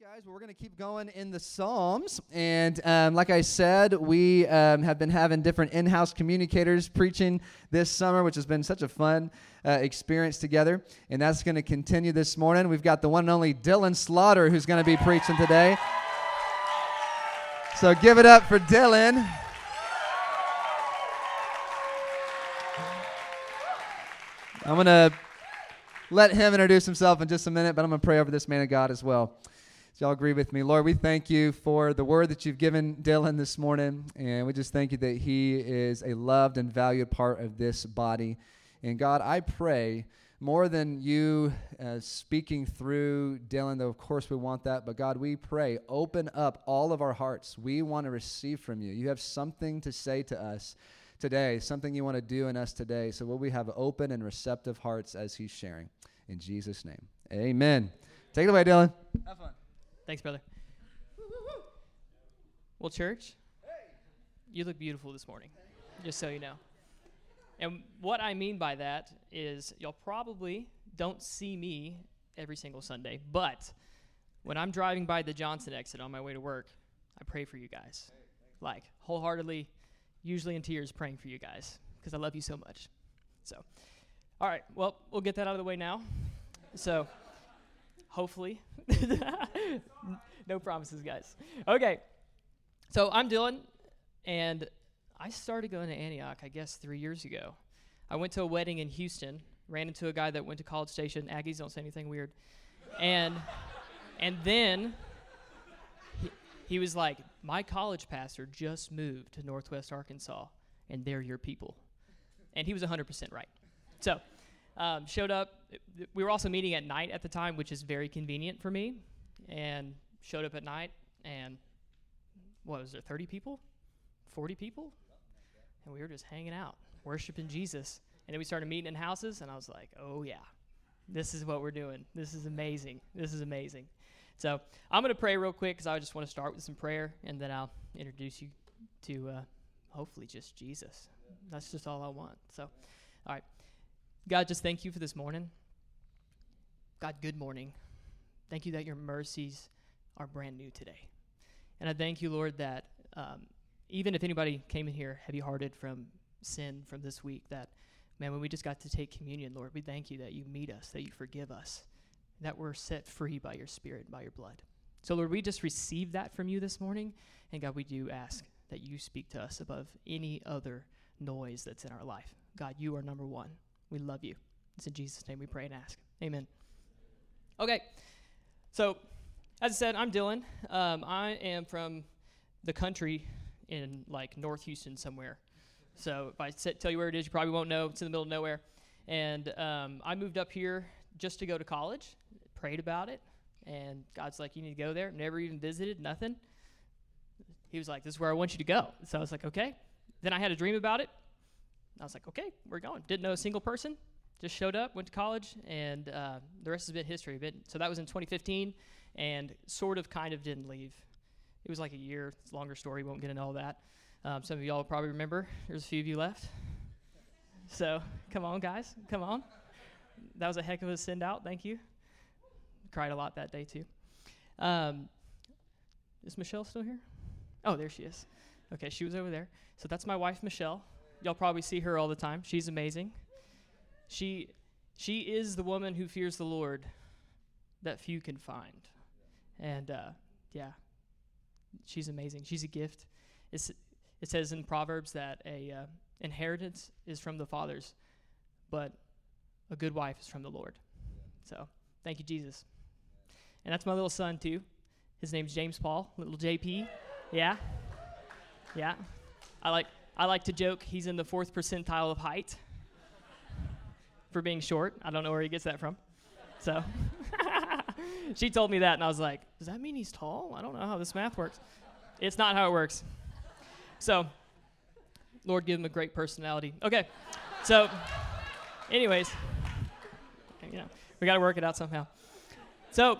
guys. Well, we're going to keep going in the Psalms. And um, like I said, we um, have been having different in house communicators preaching this summer, which has been such a fun uh, experience together. And that's going to continue this morning. We've got the one and only Dillon Slaughter who's going to be preaching today. So give it up for Dillon. I'm going to let him introduce himself in just a minute, but I'm going to pray over this man of God as well. Y'all agree with me. Lord, we thank you for the word that you've given Dillon this morning, and we just thank you that he is a loved and valued part of this body. And God, I pray more than you uh, speaking through Dillon, though of course we want that, but God, we pray, open up all of our hearts. We want to receive from you. You have something to say to us today, something you want to do in us today. So will we have open and receptive hearts as he's sharing? In Jesus' name, amen. Take it away, Dillon. Have fun. Thanks, brother. Well, church, you look beautiful this morning, just so you know. And what I mean by that is y'all probably don't see me every single Sunday, but when I'm driving by the Johnson exit on my way to work, I pray for you guys. Like, wholeheartedly, usually in tears, praying for you guys because I love you so much. So, all right, well, we'll get that out of the way now. So, hopefully. no promises, guys. Okay. So I'm Dillon, and I started going to Antioch, I guess, three years ago. I went to a wedding in Houston, ran into a guy that went to College Station. Aggies don't say anything weird. And, and then he, he was like, My college pastor just moved to Northwest Arkansas, and they're your people. And he was 100% right. So, um, showed up. We were also meeting at night at the time, which is very convenient for me. And showed up at night, and what was there, 30 people? 40 people? And we were just hanging out, worshiping Jesus. And then we started meeting in houses, and I was like, oh, yeah, this is what we're doing. This is amazing. This is amazing. So I'm going to pray real quick because I just want to start with some prayer, and then I'll introduce you to uh, hopefully just Jesus. That's just all I want. So, all right. God, just thank you for this morning. God, good morning. Thank you that your mercies are brand new today. And I thank you, Lord, that um, even if anybody came in here heavy hearted from sin from this week, that, man, when we just got to take communion, Lord, we thank you that you meet us, that you forgive us, that we're set free by your spirit by your blood. So, Lord, we just receive that from you this morning. And God, we do ask that you speak to us above any other noise that's in our life. God, you are number one. We love you. It's in Jesus' name we pray and ask. Amen. Okay, so as I said, I'm Dillon. Um, I am from the country in like North Houston somewhere. So if I tell you where it is, you probably won't know. It's in the middle of nowhere. And um, I moved up here just to go to college, prayed about it, and God's like, you need to go there. Never even visited, nothing. He was like, this is where I want you to go. So I was like, okay. Then I had a dream about it. I was like, okay, we're going. Didn't know a single person. Just showed up, went to college, and uh, the rest has been history. So that was in 2015, and sort of kind of didn't leave. It was like a year. It's a longer story. Won't get into all that. Um, some of y'all probably remember. There's a few of you left. So come on, guys. Come on. That was a heck of a send out. Thank you. Cried a lot that day, too. Um, is Michelle still here? Oh, there she is. Okay, she was over there. So that's my wife, Michelle. Y'all probably see her all the time. She's amazing. She she is the woman who fears the Lord that few can find. And uh, yeah, she's amazing. She's a gift. It's, it says in Proverbs that a uh, inheritance is from the fathers, but a good wife is from the Lord. So thank you, Jesus. And that's my little son too. His name's James Paul, little JP. Yeah, yeah. I like I like to joke he's in the fourth percentile of height for being short. I don't know where he gets that from. So she told me that, and I was like, does that mean he's tall? I don't know how this math works. It's not how it works. So, Lord, give him a great personality. Okay. So, anyways, you know, we got to work it out somehow. So,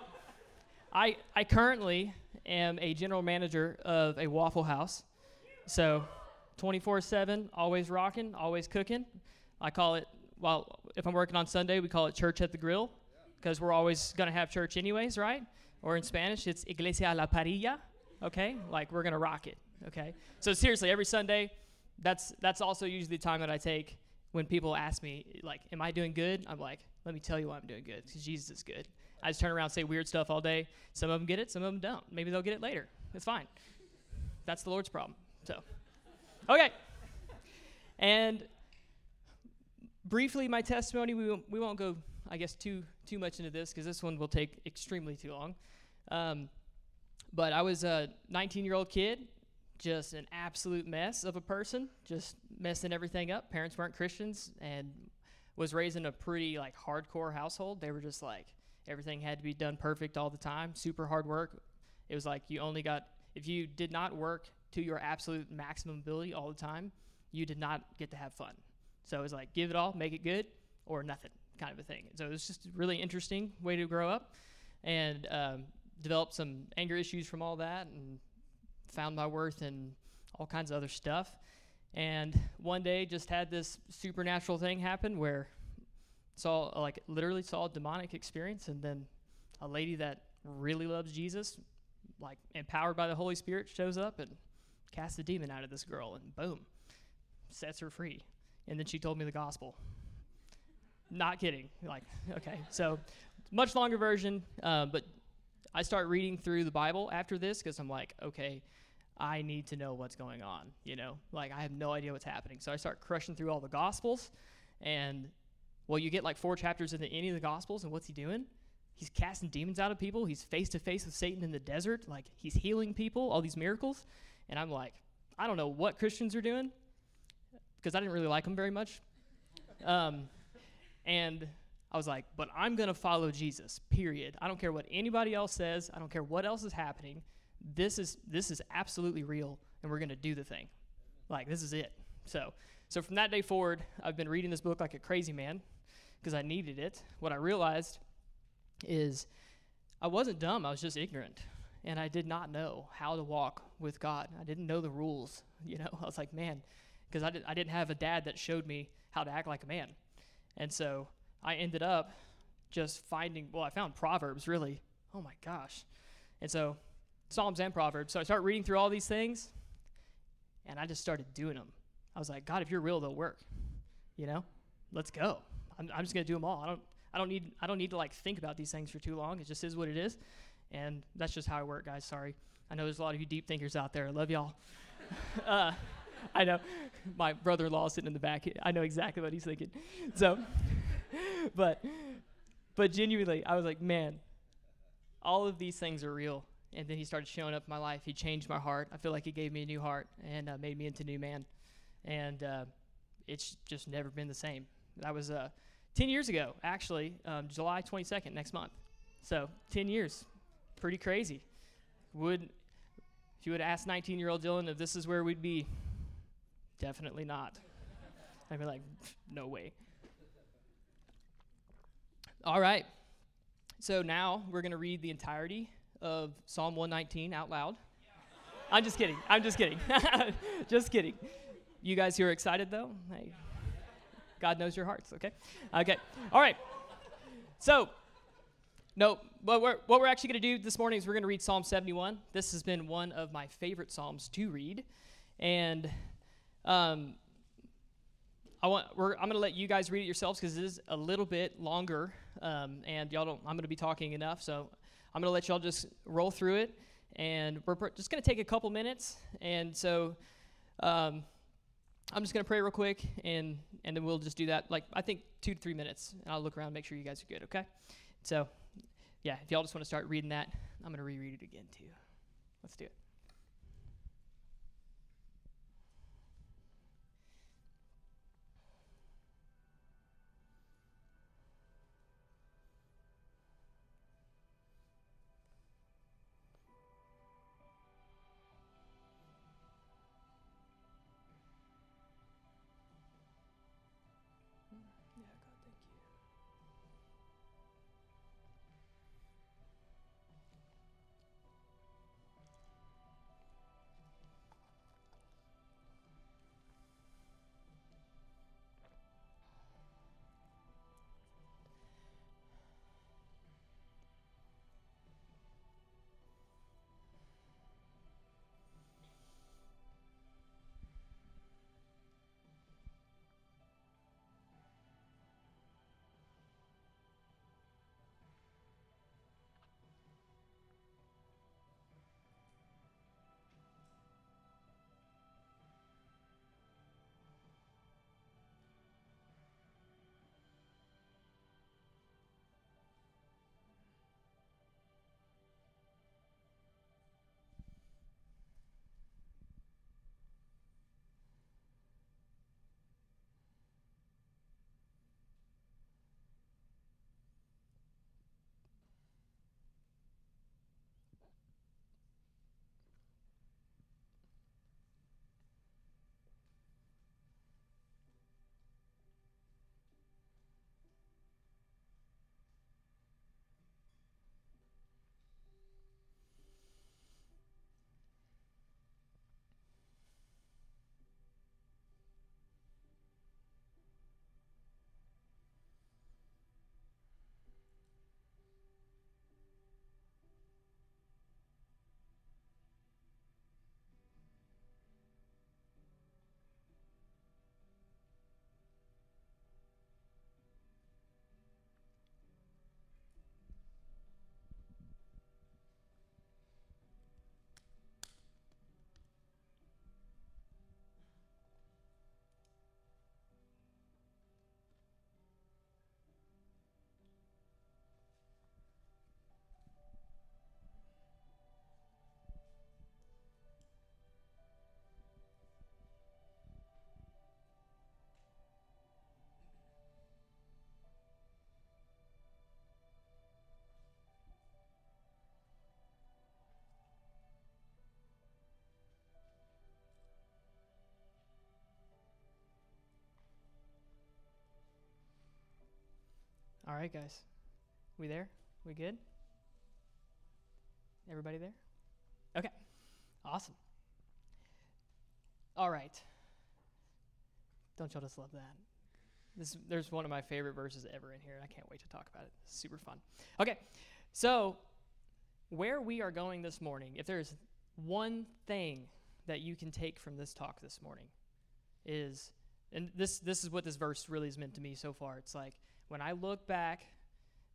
I, I currently am a general manager of a Waffle House. So, 24 7, always rocking, always cooking. I call it, well, if I'm working on Sunday, we call it church at the grill because we're always going to have church anyways, right? or in Spanish, it's Iglesia a la Parrilla. Okay, like we're gonna rock it. Okay, so seriously, every Sunday, that's that's also usually the time that I take when people ask me like, "Am I doing good?" I'm like, "Let me tell you why I'm doing good, because Jesus is good." I just turn around and say weird stuff all day. Some of them get it, some of them don't. Maybe they'll get it later. It's fine. That's the Lord's problem. So, okay. And briefly, my testimony. We won't, we won't go, I guess, too too much into this because this one will take extremely too long. Um, but I was a 19 year old kid, just an absolute mess of a person, just messing everything up. Parents weren't Christians, and was raised in a pretty like hardcore household. They were just like everything had to be done perfect all the time, super hard work. It was like you only got if you did not work to your absolute maximum ability all the time, you did not get to have fun. So it was like give it all, make it good, or nothing kind of a thing. So it was just a really interesting way to grow up, and um, some anger issues from all that, and found my worth and all kinds of other stuff. And one day, just had this supernatural thing happen where saw like literally saw a demonic experience, and then a lady that really loves Jesus, like empowered by the Holy Spirit, shows up and casts a demon out of this girl, and boom, sets her free. And then she told me the gospel. Not kidding. Like, okay, so much longer version, uh, but I start reading through the Bible after this because I'm like, okay, I need to know what's going on. You know, like I have no idea what's happening. So I start crushing through all the Gospels, and well, you get like four chapters into any of the Gospels, and what's he doing? He's casting demons out of people. He's face to face with Satan in the desert. Like he's healing people, all these miracles. And I'm like, I don't know what Christians are doing because I didn't really like him very much. Um, and I was like, but I'm going to follow Jesus, period. I don't care what anybody else says. I don't care what else is happening. This is, this is absolutely real, and we're going to do the thing. Like, this is it. So, so from that day forward, I've been reading this book like a crazy man because I needed it. What I realized is I wasn't dumb, I was just ignorant. And I did not know how to walk with God. I didn't know the rules. You know, I was like, man, because I, did, I didn't have a dad that showed me how to act like a man. And so I ended up just finding, well, I found Proverbs really. Oh my gosh. And so Psalms and Proverbs. So I started reading through all these things and I just started doing them. I was like, God, if you're real, they'll work. You know, let's go. I'm, I'm just going to do them all. I don't, I don't need, I don't need to like think about these things for too long. It just is what it is. And that's just how I work, guys. Sorry. I know there's a lot of you deep thinkers out there. I love y'all. uh, I know. My brother in law sitting in the back. I know exactly what he's thinking. So, but, but genuinely, I was like, man, all of these things are real. And then he started showing up in my life. He changed my heart. I feel like he gave me a new heart and uh, made me into a new man. And uh, it's just never been the same. That was uh, 10 years ago, actually, um, July 22nd, next month. So, 10 years. Pretty crazy. Would, if you would ask 19 year old Dillon if this is where we'd be, definitely not. I'd be like, no way. All right. So now we're going to read the entirety of Psalm 119 out loud. I'm just kidding. I'm just kidding. just kidding. You guys who are excited though, hey, God knows your hearts, okay? Okay. All right. So, no, we're, what we're actually going to do this morning is we're going to read Psalm 71. This has been one of my favorite Psalms to read. And um, I want, I'm going to let you guys read it yourselves because it is a little bit longer. Um, and y'all don't, I'm going to be talking enough. So I'm going to let y'all just roll through it. And we're just going to take a couple minutes. And so um, I'm just going to pray real quick, and, and then we'll just do that, like, I think two to three minutes. And I'll look around and make sure you guys are good, okay? So, yeah, if y'all just want to start reading that, I'm going to reread it again, too. Let's do it. All right, guys. We there? We good? Everybody there? Okay. Awesome. All right. Don't y'all just love that? This there's one of my favorite verses ever in here, and I can't wait to talk about it. Super fun. Okay. So, where we are going this morning, if there's one thing that you can take from this talk this morning is and this this is what this verse really has meant to me so far. It's like when I look back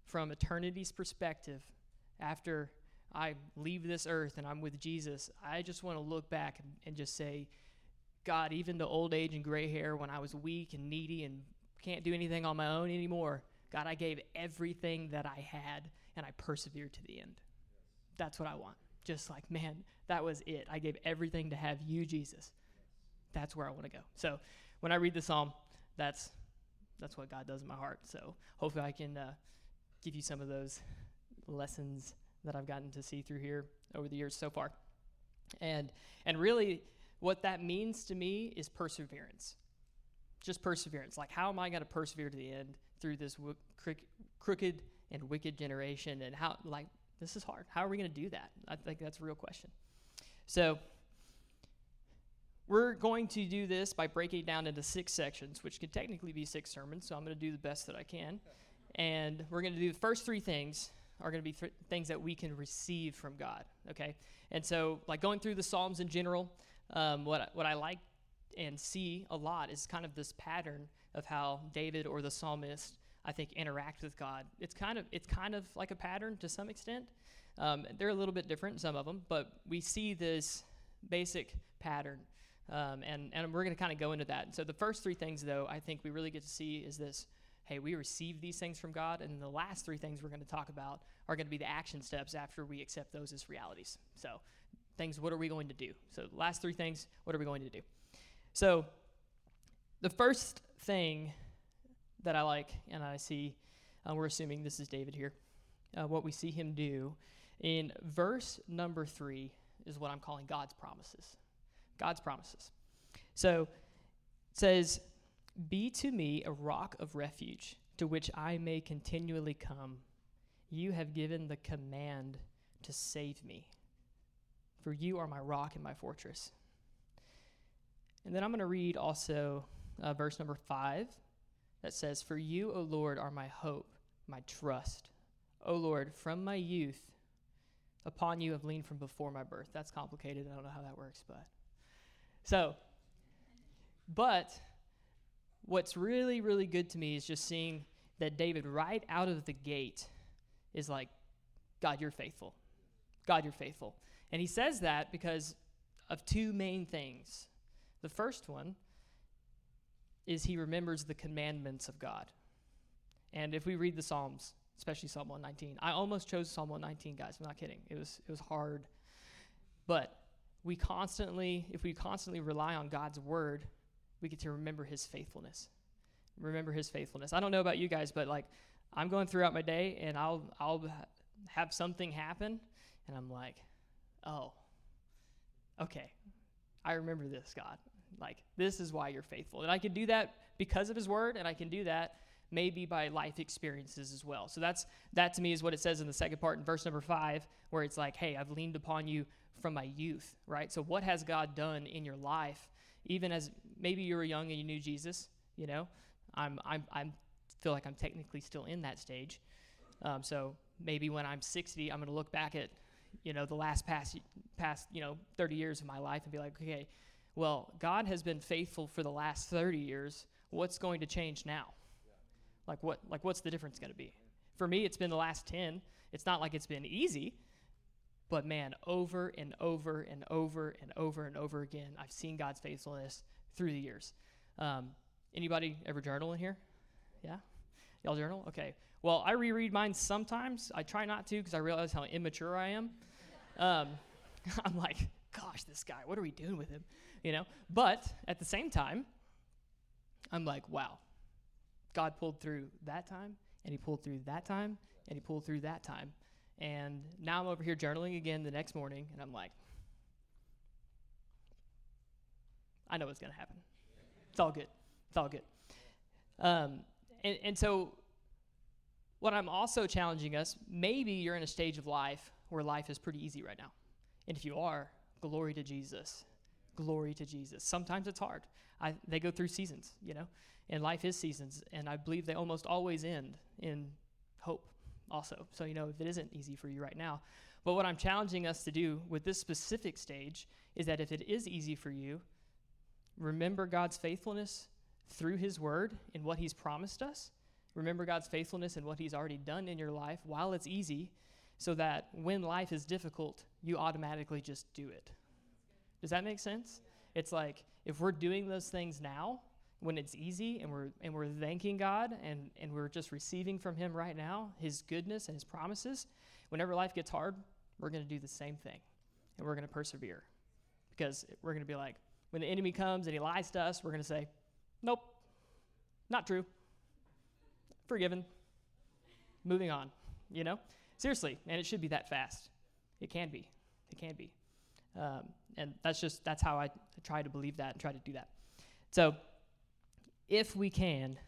from eternity's perspective after I leave this earth and I'm with Jesus, I just want to look back and, and just say, God, even the old age and gray hair when I was weak and needy and can't do anything on my own anymore, God, I gave everything that I had and I persevered to the end. That's what I want. Just like, man, that was it. I gave everything to have you, Jesus. That's where I want to go. So when I read the psalm, that's that's what God does in my heart. So hopefully I can uh, give you some of those lessons that I've gotten to see through here over the years so far. And and really what that means to me is perseverance. Just perseverance. Like how am I going to persevere to the end through this w- crooked and wicked generation and how like this is hard. How are we going to do that? I think that's a real question. So we're going to do this by breaking it down into six sections, which could technically be six sermons, so I'm going to do the best that I can. And we're going to do the first three things are going to be th- things that we can receive from God, okay? And so, like going through the Psalms in general, um, what, I, what I like and see a lot is kind of this pattern of how David or the psalmist, I think, interact with God. It's kind of, it's kind of like a pattern to some extent. Um, they're a little bit different, some of them, but we see this basic pattern um, and, and we're going to kind of go into that. So the first three things, though, I think we really get to see is this hey, we receive these things from God. And the last three things we're going to talk about are going to be the action steps after we accept those as realities. So, things, what are we going to do? So, last three things, what are we going to do? So, the first thing that I like and I see, uh, we're assuming this is David here, uh, what we see him do in verse number three is what I'm calling God's promises. God's promises. So it says, Be to me a rock of refuge to which I may continually come. You have given the command to save me, for you are my rock and my fortress. And then I'm going to read also uh, verse number five that says, For you, O Lord, are my hope, my trust. O Lord, from my youth, upon you have leaned from before my birth. That's complicated. I don't know how that works, but so, but what's really, really good to me is just seeing that David, right out of the gate, is like, God, you're faithful. God, you're faithful. And he says that because of two main things. The first one is he remembers the commandments of God. And if we read the Psalms, especially Psalm 119, I almost chose Psalm 119, guys. I'm not kidding. It was it was hard. But we constantly, if we constantly rely on God's word, we get to remember his faithfulness. Remember his faithfulness. I don't know about you guys, but like I'm going throughout my day and I'll I'll have something happen and I'm like, "Oh. Okay. I remember this, God. Like this is why you're faithful." And I can do that because of his word and I can do that maybe by life experiences as well. So that's that to me is what it says in the second part in verse number 5 where it's like, "Hey, I've leaned upon you from my youth, right? So, what has God done in your life, even as maybe you were young and you knew Jesus? You know, I'm, I'm, I'm feel like I'm technically still in that stage. Um, so maybe when I'm 60, I'm going to look back at, you know, the last past, past, you know, 30 years of my life and be like, okay, well, God has been faithful for the last 30 years. What's going to change now? Like what? Like what's the difference going to be? For me, it's been the last 10. It's not like it's been easy. But man, over and over and over and over and over again, I've seen God's faithfulness through the years. Um, anybody ever journal in here? Yeah? Y'all journal? Okay. Well, I reread mine sometimes. I try not to because I realize how immature I am. Um, I'm like, gosh, this guy, what are we doing with him? You know? But at the same time, I'm like, wow, God pulled through that time, and he pulled through that time, and he pulled through that time. And now I'm over here journaling again the next morning, and I'm like, I know what's going to happen. It's all good. It's all good. Um, and, and so what I'm also challenging us, maybe you're in a stage of life where life is pretty easy right now. And if you are, glory to Jesus. Glory to Jesus. Sometimes it's hard. I, they go through seasons, you know, and life is seasons. And I believe they almost always end in hope also. So, you know, if it isn't easy for you right now. But what I'm challenging us to do with this specific stage is that if it is easy for you, remember God's faithfulness through His Word and what He's promised us. Remember God's faithfulness and what He's already done in your life while it's easy, so that when life is difficult, you automatically just do it. Does that make sense? It's like if we're doing those things now, when it's easy and we're and we're thanking God and, and we're just receiving from Him right now His goodness and His promises, whenever life gets hard, we're gonna do the same thing. And we're gonna persevere. Because we're gonna be like, when the enemy comes and he lies to us, we're gonna say, Nope, not true. Forgiven. Moving on. You know? Seriously, and it should be that fast. It can be. It can be. Um, and that's just that's how I try to believe that and try to do that. So, if we can,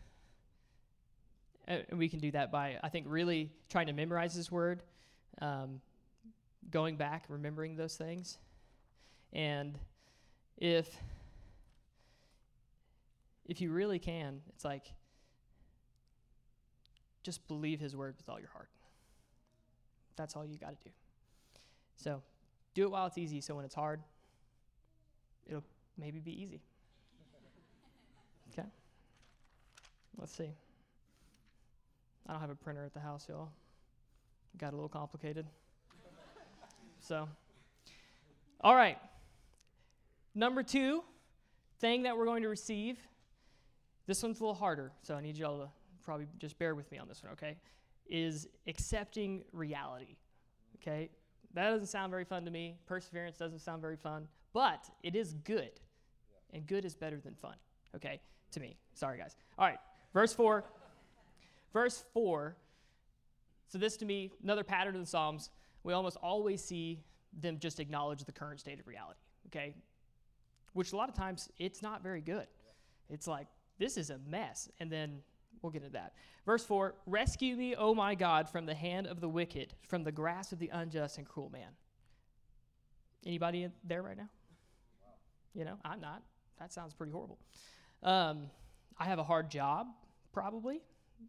And we can do that by I think really trying to memorize His Word, um, going back, remembering those things, and if if you really can, it's like just believe His Word with all your heart. That's all you got to do. So, do it while it's easy. So when it's hard, it'll maybe be easy. Okay? Let's see. I don't have a printer at the house, y'all. Got a little complicated. so, all right. Number two thing that we're going to receive. This one's a little harder, so I need y'all to probably just bear with me on this one, okay? Is accepting reality. Okay? That doesn't sound very fun to me. Perseverance doesn't sound very fun, but it is good. And good is better than fun, okay? To me. Sorry, guys. All right, verse 4. verse 4. So, this to me, another pattern in the Psalms, we almost always see them just acknowledge the current state of reality, okay? Which a lot of times it's not very good. It's like, this is a mess. And then we'll get into that. Verse 4 Rescue me, O my God, from the hand of the wicked, from the grasp of the unjust and cruel man. Anybody there right now? You know, I'm not. That sounds pretty horrible. Um, I have a hard job, probably.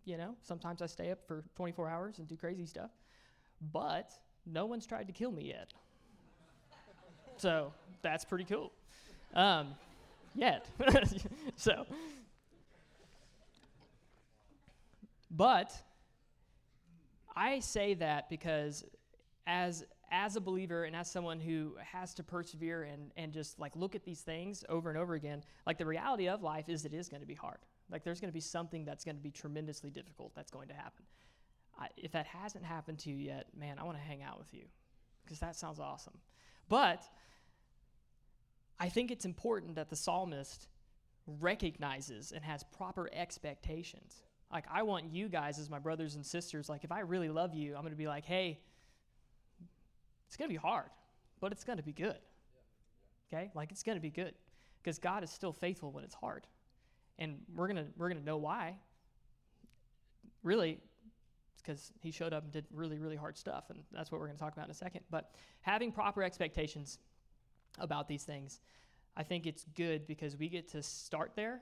You know, sometimes I stay up for 24 hours and do crazy stuff. But no one's tried to kill me yet. so that's pretty cool. Um, yet. so But I say that because as as a believer and as someone who has to persevere and, and just like look at these things over and over again, like the reality of life is it is going to be hard. Like there's going to be something that's going to be tremendously difficult that's going to happen. I, if that hasn't happened to you yet, man, I want to hang out with you because that sounds awesome. But I think it's important that the psalmist recognizes and has proper expectations like, I want you guys as my brothers and sisters, like, if I really love you, I'm going to be like, hey, it's going to be hard, but it's going to be good. Okay? Like, it's going to be good because God is still faithful when it's hard. And we're to we're to know why. Really, because he showed up and did really, really hard stuff. And that's what we're to talk about in a second. But having proper expectations about these things, I think it's good because we get to start there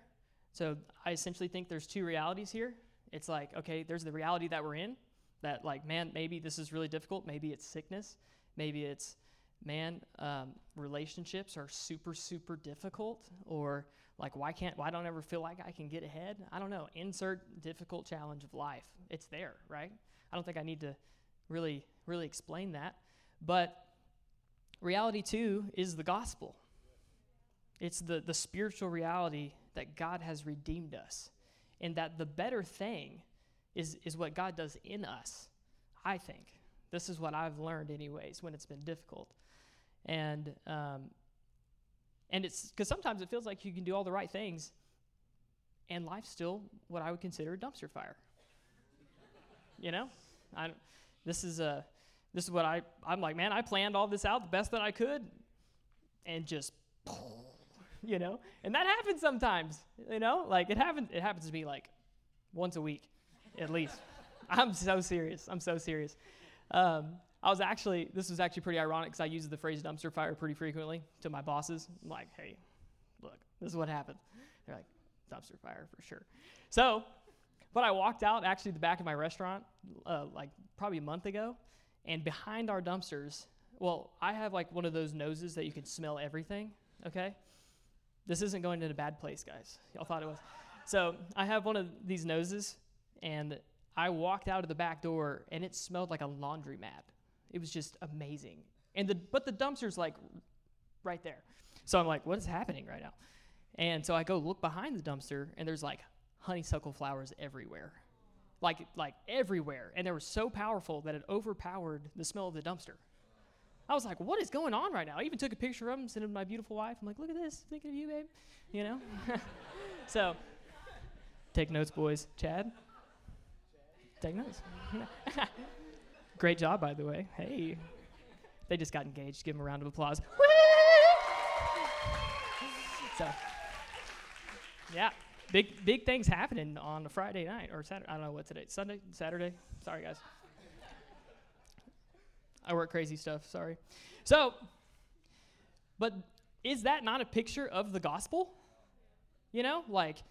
so I essentially think there's two realities here. It's like, okay, there's the reality that we're in, that like, man, maybe this is really difficult. Maybe it's sickness. Maybe it's, man, um, relationships are super, super difficult. Or like, why can't, why don't I ever feel like I can get ahead? I don't know. Insert difficult challenge of life. It's there, right? I don't think I need to really, really explain that. But reality two is the gospel. It's the, the spiritual reality that God has redeemed us and that the better thing is, is what God does in us, I think. This is what I've learned, anyways, when it's been difficult. And, um, and it's because sometimes it feels like you can do all the right things and life's still what I would consider a dumpster fire. you know? I, this is a this is what I I'm like, man, I planned all this out the best that I could and just you know? And that happens sometimes, you know? Like it happens it happens to me like once a week at least, I'm so serious. I'm so serious. Um, I was actually, this was actually pretty ironic because I use the phrase dumpster fire pretty frequently to my bosses. I'm like, hey, look, this is what happened. They're like, dumpster fire for sure. So, but I walked out actually the back of my restaurant uh, like probably a month ago, and behind our dumpsters, well, I have like one of those noses that you can smell everything, okay? This isn't going in a bad place, guys. Y'all thought it was. So I have one of these noses, and I walked out of the back door, and it smelled like a laundromat. It was just amazing. And the but the dumpster's like right there. So I'm like, what is happening right now? And so I go look behind the dumpster, and there's like honeysuckle flowers everywhere, like like everywhere, and they were so powerful that it overpowered the smell of the dumpster. I was like, what is going on right now? I even took a picture of them, sent it to my beautiful wife. I'm like, look at this, thinking of you, babe. You know? so, take notes, boys. Chad? Take notes. Great job, by the way. Hey. They just got engaged. Give them a round of applause. so, yeah, big big things happening on a Friday night or Saturday. I don't know what today. Sunday, Saturday. Sorry, guys. I work crazy stuff. Sorry. So, but is that not a picture of the gospel? You know, like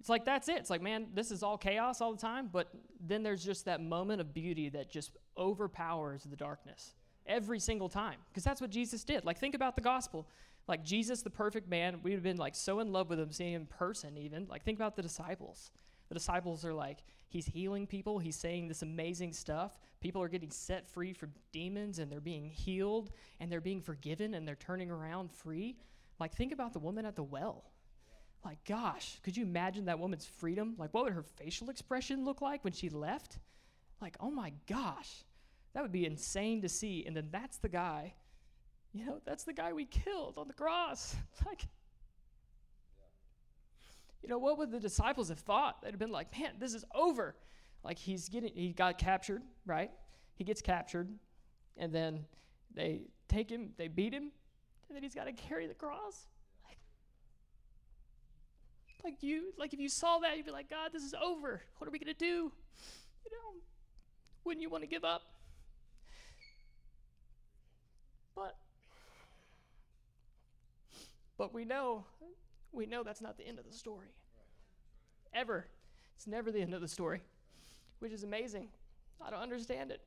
it's like that's it. It's like, man, this is all chaos all the time, but then there's just that moment of beauty that just overpowers the darkness every single time. Because that's what Jesus did. Like, think about the gospel. Like, Jesus, the perfect man, we'd have been like so in love with him, seeing him in person, even. Like, think about the disciples. The disciples are like, he's healing people, he's saying this amazing stuff. People are getting set free from demons and they're being healed and they're being forgiven and they're turning around free. Like, think about the woman at the well. Like, gosh, could you imagine that woman's freedom? Like, what would her facial expression look like when she left? Like, oh my gosh, that would be insane to see. And then that's the guy, you know, that's the guy we killed on the cross. like, you know, what would the disciples have thought? They'd have been like, man, this is over. Like, he's getting, he got captured, right? He gets captured, and then they take him, they beat him, and then he's got to carry the cross. Like, you, like if you saw that, you'd be like, God, this is over. What are we gonna do? You know, wouldn't you want to give up? But, but we know we know that's not the end of the story. Ever. It's never the end of the story, which is amazing. I don't understand it.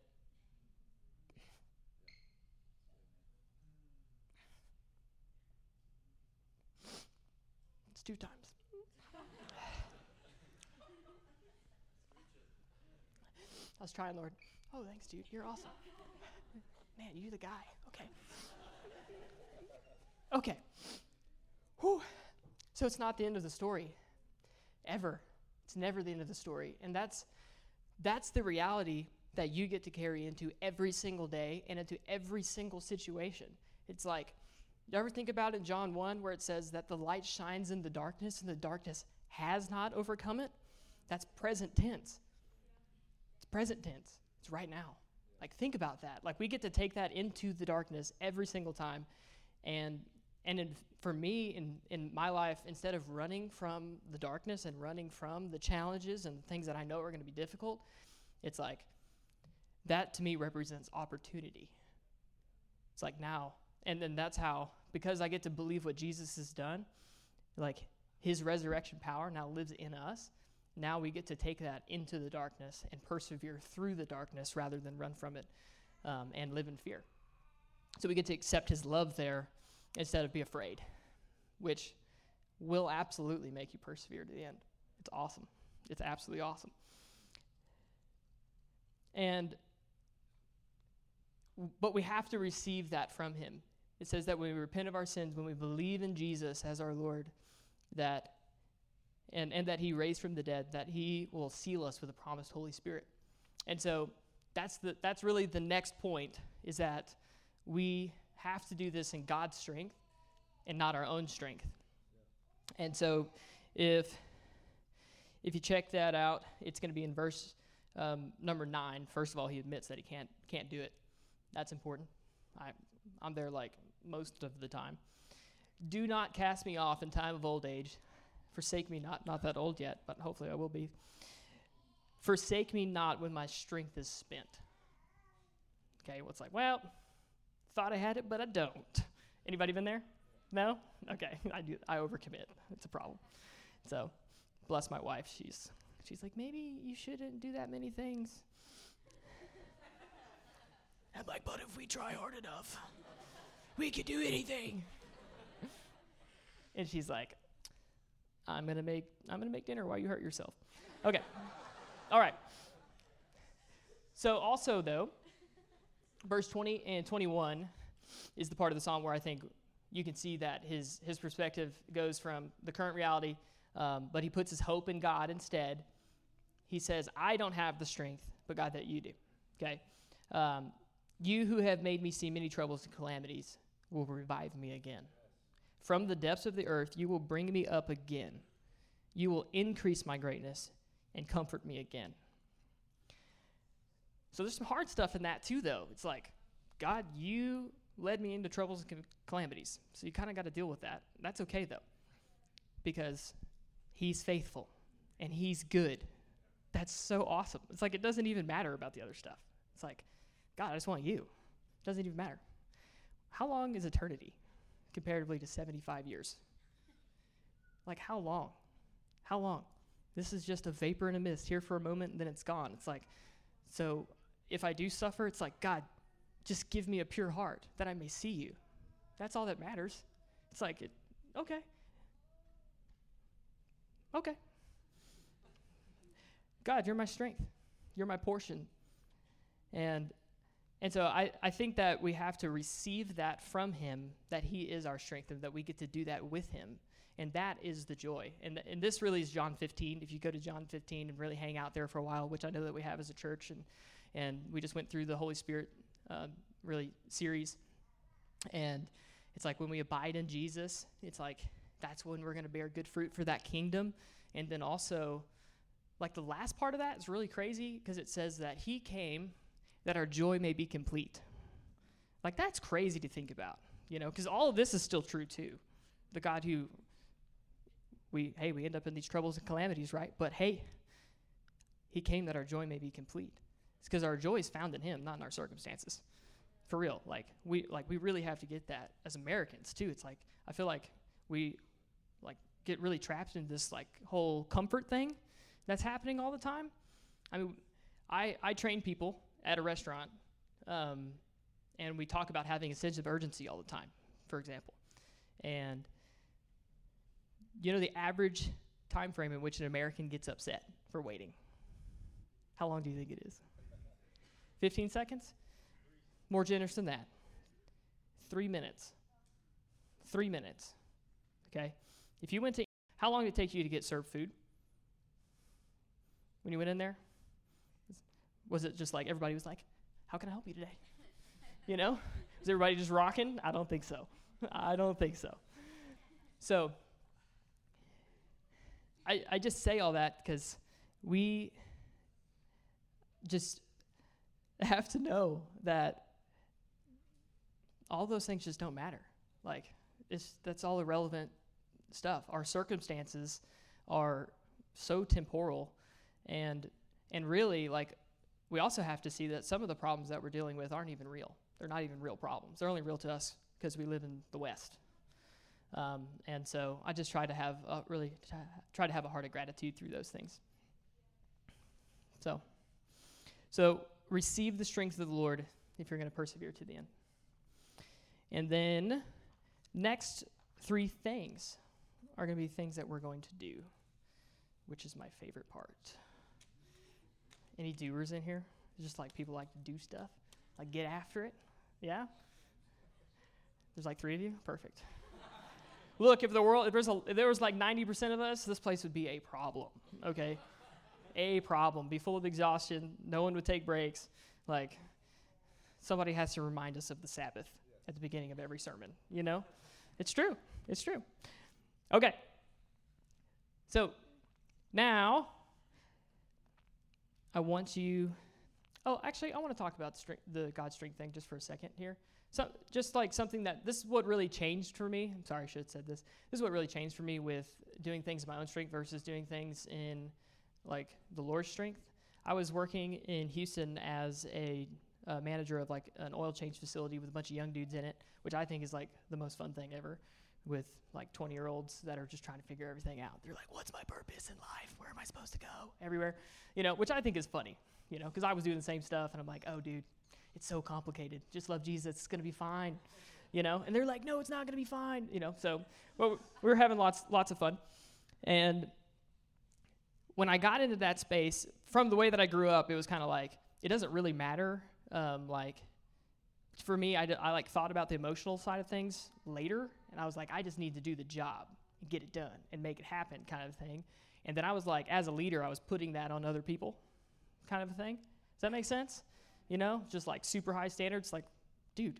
It's two times. I was trying, Lord. Oh, thanks, dude. You're awesome. Man, you're the guy. Okay. Okay. Whew. So it's not the end of the story, ever. It's never the end of the story. And that's, that's the reality that you get to carry into every single day and into every single situation. It's like, you ever think about in John 1 where it says that the light shines in the darkness and the darkness has not overcome it? That's present tense. Present tense. It's right now. Like, think about that. Like, we get to take that into the darkness every single time. And and in, for me, in, in my life, instead of running from the darkness and running from the challenges and the things that I know are going to be difficult, it's like that to me represents opportunity. It's like now. And then that's how, because I get to believe what Jesus has done, like his resurrection power now lives in us. Now we get to take that into the darkness and persevere through the darkness rather than run from it um, and live in fear. So we get to accept his love there instead of be afraid, which will absolutely make you persevere to the end. It's awesome. It's absolutely awesome. And but we have to receive that from him. It says that when we repent of our sins, when we believe in Jesus as our Lord, that and, and that he raised from the dead, that he will seal us with the promised Holy Spirit. And so that's the that's really the next point is that we have to do this in God's strength and not our own strength. And so if if you check that out, it's going to be in verse um, number nine. First of all, he admits that he can't can't do it. That's important. I, I'm there like most of the time. Do not cast me off in time of old age. Forsake me not, not that old yet, but hopefully I will be. Forsake me not when my strength is spent. Okay, well, it's like, well, thought I had it, but I don't. Anybody been there? No? Okay, I do. I overcommit. It's a problem. So, bless my wife. She's she's like, maybe you shouldn't do that many things. I'm like, but if we try hard enough, we could do anything. and she's like, I'm gonna make I'm gonna make dinner while you hurt yourself. Okay. All right. So also though, verse 20 and 21 is the part of the song where I think you can see that his his perspective goes from the current reality, um, but he puts his hope in God instead. He says, "I don't have the strength, but God, that you do." Okay. Um, you who have made me see many troubles and calamities will revive me again. From the depths of the earth, you will bring me up again. You will increase my greatness and comfort me again. So there's some hard stuff in that too, though. It's like, God, you led me into troubles and calamities. So you kind of got to deal with that. That's okay, though, because He's faithful and He's good. That's so awesome. It's like it doesn't even matter about the other stuff. It's like, God, I just want you. It doesn't even matter. How long is eternity comparatively to 75 years? Like, how long? How long? This is just a vapor and a mist here for a moment and then it's gone. It's like, so if I do suffer, it's like, God, just give me a pure heart that I may see you. That's all that matters. It's like, it, okay. Okay. God, you're my strength. You're my portion. And and so I, I think that we have to receive that from him, that he is our strength, and that we get to do that with him. And that is the joy. And, th- and this really is John 15. If you go to John 15 and really hang out there for a while, which I know that we have as a church, and, and we just went through the Holy Spirit uh, really series. And it's like when we abide in Jesus, it's like that's when we're going to bear good fruit for that kingdom. And then also, like the last part of that is really crazy because it says that he came that our joy may be complete. Like, that's crazy to think about, you know, because all of this is still true too. The God who we, hey, we end up in these troubles and calamities, right? But hey, He came that our joy may be complete. It's because our joy is found in Him, not in our circumstances. For real, like we like we really have to get that as Americans too. It's like I feel like we like get really trapped in this like whole comfort thing that's happening all the time. I mean, I I train people at a restaurant, um, and we talk about having a sense of urgency all the time, for example. And you know the average time frame in which an American gets upset for waiting. How long do you think it is? 15 seconds? More generous than that. Three minutes. Three minutes. Okay? If you went to, how long did it take you to get served food? When you went in there? Was it just like everybody was like, How can I help you today? you know? Was everybody just rocking? I don't think so. I don't think so. So, I, I just say all that because we just have to know that all those things just don't matter. Like, it's, that's all irrelevant stuff. Our circumstances are so temporal and and really like we also have to see that some of the problems that we're dealing with aren't even real. They're not even real problems. They're only real to us because we live in the West. Um, and so I just try to have a really try to have a heart of gratitude through those things. So, so receive the strength of the Lord if you're going to persevere to the end. And then, next three things are going to be things that we're going to do, which is my favorite part. Any doers in here? Just like people like to do stuff, like get after it. Yeah. There's like three of you. Perfect. Look, if the world, if, a, if there was like 90% of us, this place would be a problem. Okay, a problem. Be full of exhaustion. No one would take breaks. Like somebody has to remind us of the Sabbath at the beginning of every sermon. You know, it's true. It's true. Okay. So now I want you. Oh, actually, I want to talk about the, the God strength thing just for a second here. So, just like something that this is what really changed for me. I'm sorry, I should have said this. This is what really changed for me with doing things in my own strength versus doing things in like the Lord's strength. I was working in Houston as a manager of like an oil change facility with a bunch of young dudes in it, which I think is like the most fun thing ever. With like 20 year olds that are just trying to figure everything out. They're like, "What's my purpose in life? Where am I supposed to go? Everywhere," you know, which I think is funny, you know, because I was doing the same stuff, and I'm like, "Oh, dude, it's so complicated. Just love Jesus. It's gonna be fine." You know, and they're like, "No, it's not gonna be fine." You know, so well, we were having lots lots of fun, and when I got into that space, from the way that I grew up, it was kind of like it doesn't really matter. Um, like for me, I, d- I like thought about the emotional side of things later, and I was like, I just need to do the job and get it done and make it happen, kind of thing. And then I was like, as a leader, I was putting that on other people, kind of a thing. Does that make sense? You know, just like super high standards. Like, dude,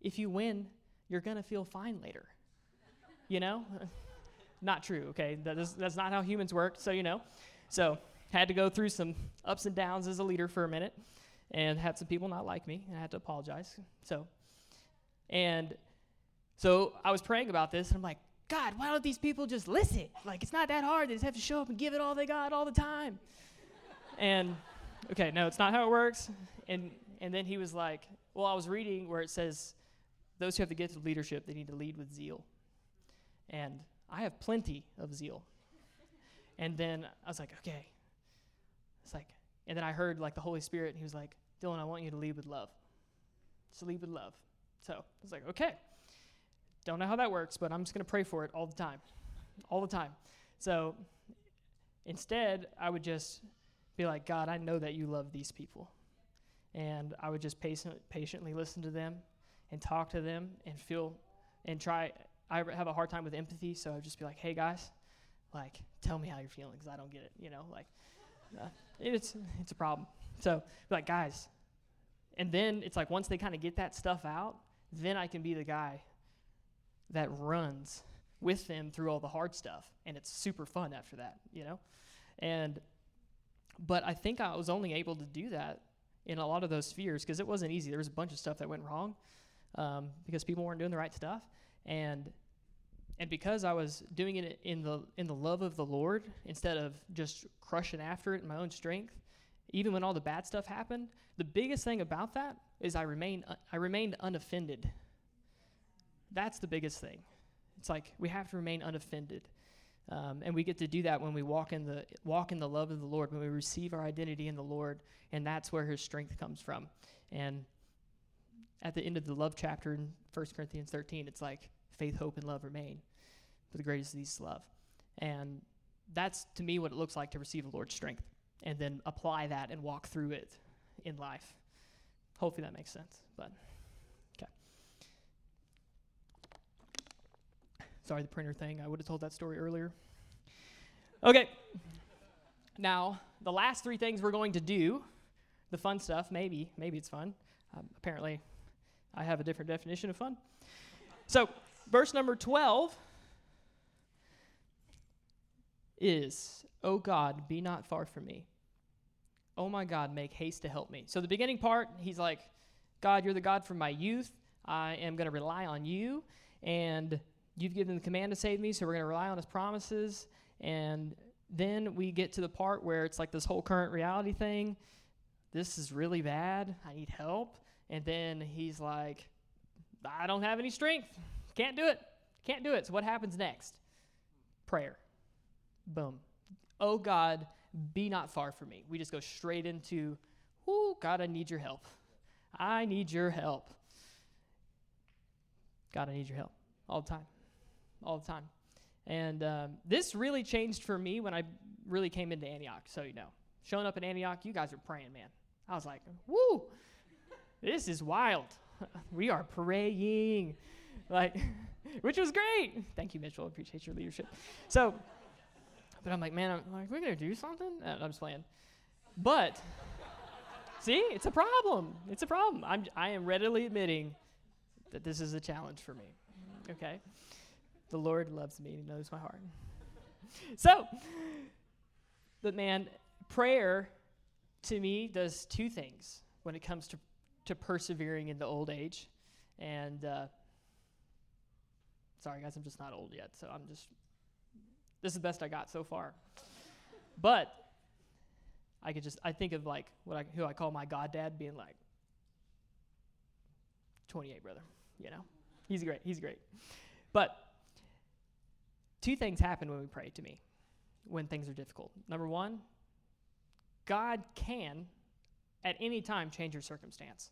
if you win, you're gonna feel fine later. You know. not true, okay? That is, that's not how humans work, so you know. So, had to go through some ups and downs as a leader for a minute and had some people not like me and I had to apologize. So, and so I was praying about this and I'm like, God, why don't these people just listen? Like, it's not that hard. They just have to show up and give it all they got all the time. and, okay, no, it's not how it works. And, and then he was like, well, I was reading where it says, those who have the gift of leadership, they need to lead with zeal. And I have plenty of zeal. And then I was like, okay. It's like, and then I heard like the Holy Spirit, and he was like, Dillon, I want you to lead with love. Just lead with love. So I was like, okay. Don't know how that works, but I'm just going to pray for it all the time. All the time. So instead, I would just be like, God, I know that you love these people. And I would just patient, patiently listen to them and talk to them and feel and try I have a hard time with empathy, so I'd just be like, "Hey guys, like, tell me how you're feeling, because I don't get it." You know, like, uh, it's it's a problem. So, like, guys, and then it's like once they kind of get that stuff out, then I can be the guy that runs with them through all the hard stuff, and it's super fun after that. You know, and but I think I was only able to do that in a lot of those spheres because it wasn't easy. There was a bunch of stuff that went wrong um, because people weren't doing the right stuff and and because I was doing it in the in the love of the Lord instead of just crushing after it in my own strength, even when all the bad stuff happened, the biggest thing about that is I remained uh, I remained unoffended. That's the biggest thing. It's like we have to remain unoffended, um, and we get to do that when we walk in the walk in the love of the Lord, when we receive our identity in the Lord, and that's where His strength comes from. And at the end of the love chapter in 1 Corinthians 13, it's like faith, hope, and love remain. But the greatest of these is love. And that's to me what it looks like to receive the Lord's strength and then apply that and walk through it in life. Hopefully that makes sense. But Sorry, the printer thing. I would have told that story earlier. Okay. Now, the last three things we're going to do, the fun stuff, maybe, maybe it's fun. Um, apparently, I have a different definition of fun. So, verse number 12 is, Oh God, be not far from me. Oh my God, make haste to help me. So, the beginning part, he's like, God, you're the God from my youth. I am going to rely on you. And you've given the command to save me, so we're going to rely on his promises. And then we get to the part where it's like this whole current reality thing. This is really bad. I need help. And then he's like, I don't have any strength. Can't do it. Can't do it. So what happens next? Prayer. Boom. Oh God, be not far from me. We just go straight into, oh God, I need your help. I need your help. God, I need your help all the time. All the time. And um, this really changed for me when I really came into Antioch, so you know. Showing up in Antioch, you guys are praying, man. I was like, woo, this is wild. we are praying. Like, which was great. Thank you, Mitchell. Appreciate your leadership. So, but I'm like, man, I'm like, we're gonna do something. I'm just playing. But, see, it's a problem. It's a problem. I'm, I am readily admitting that this is a challenge for me. Okay, the Lord loves me. He knows my heart. so, but man, prayer to me does two things when it comes to to persevering in the old age. And uh, sorry, guys, I'm just not old yet, so I'm just this is the best I got so far. but I could just I think of like what I who I call my god dad being like 28 brother, you know. He's great. He's great. But two things happen when we pray to me when things are difficult. Number 1, God can at any time change your circumstance.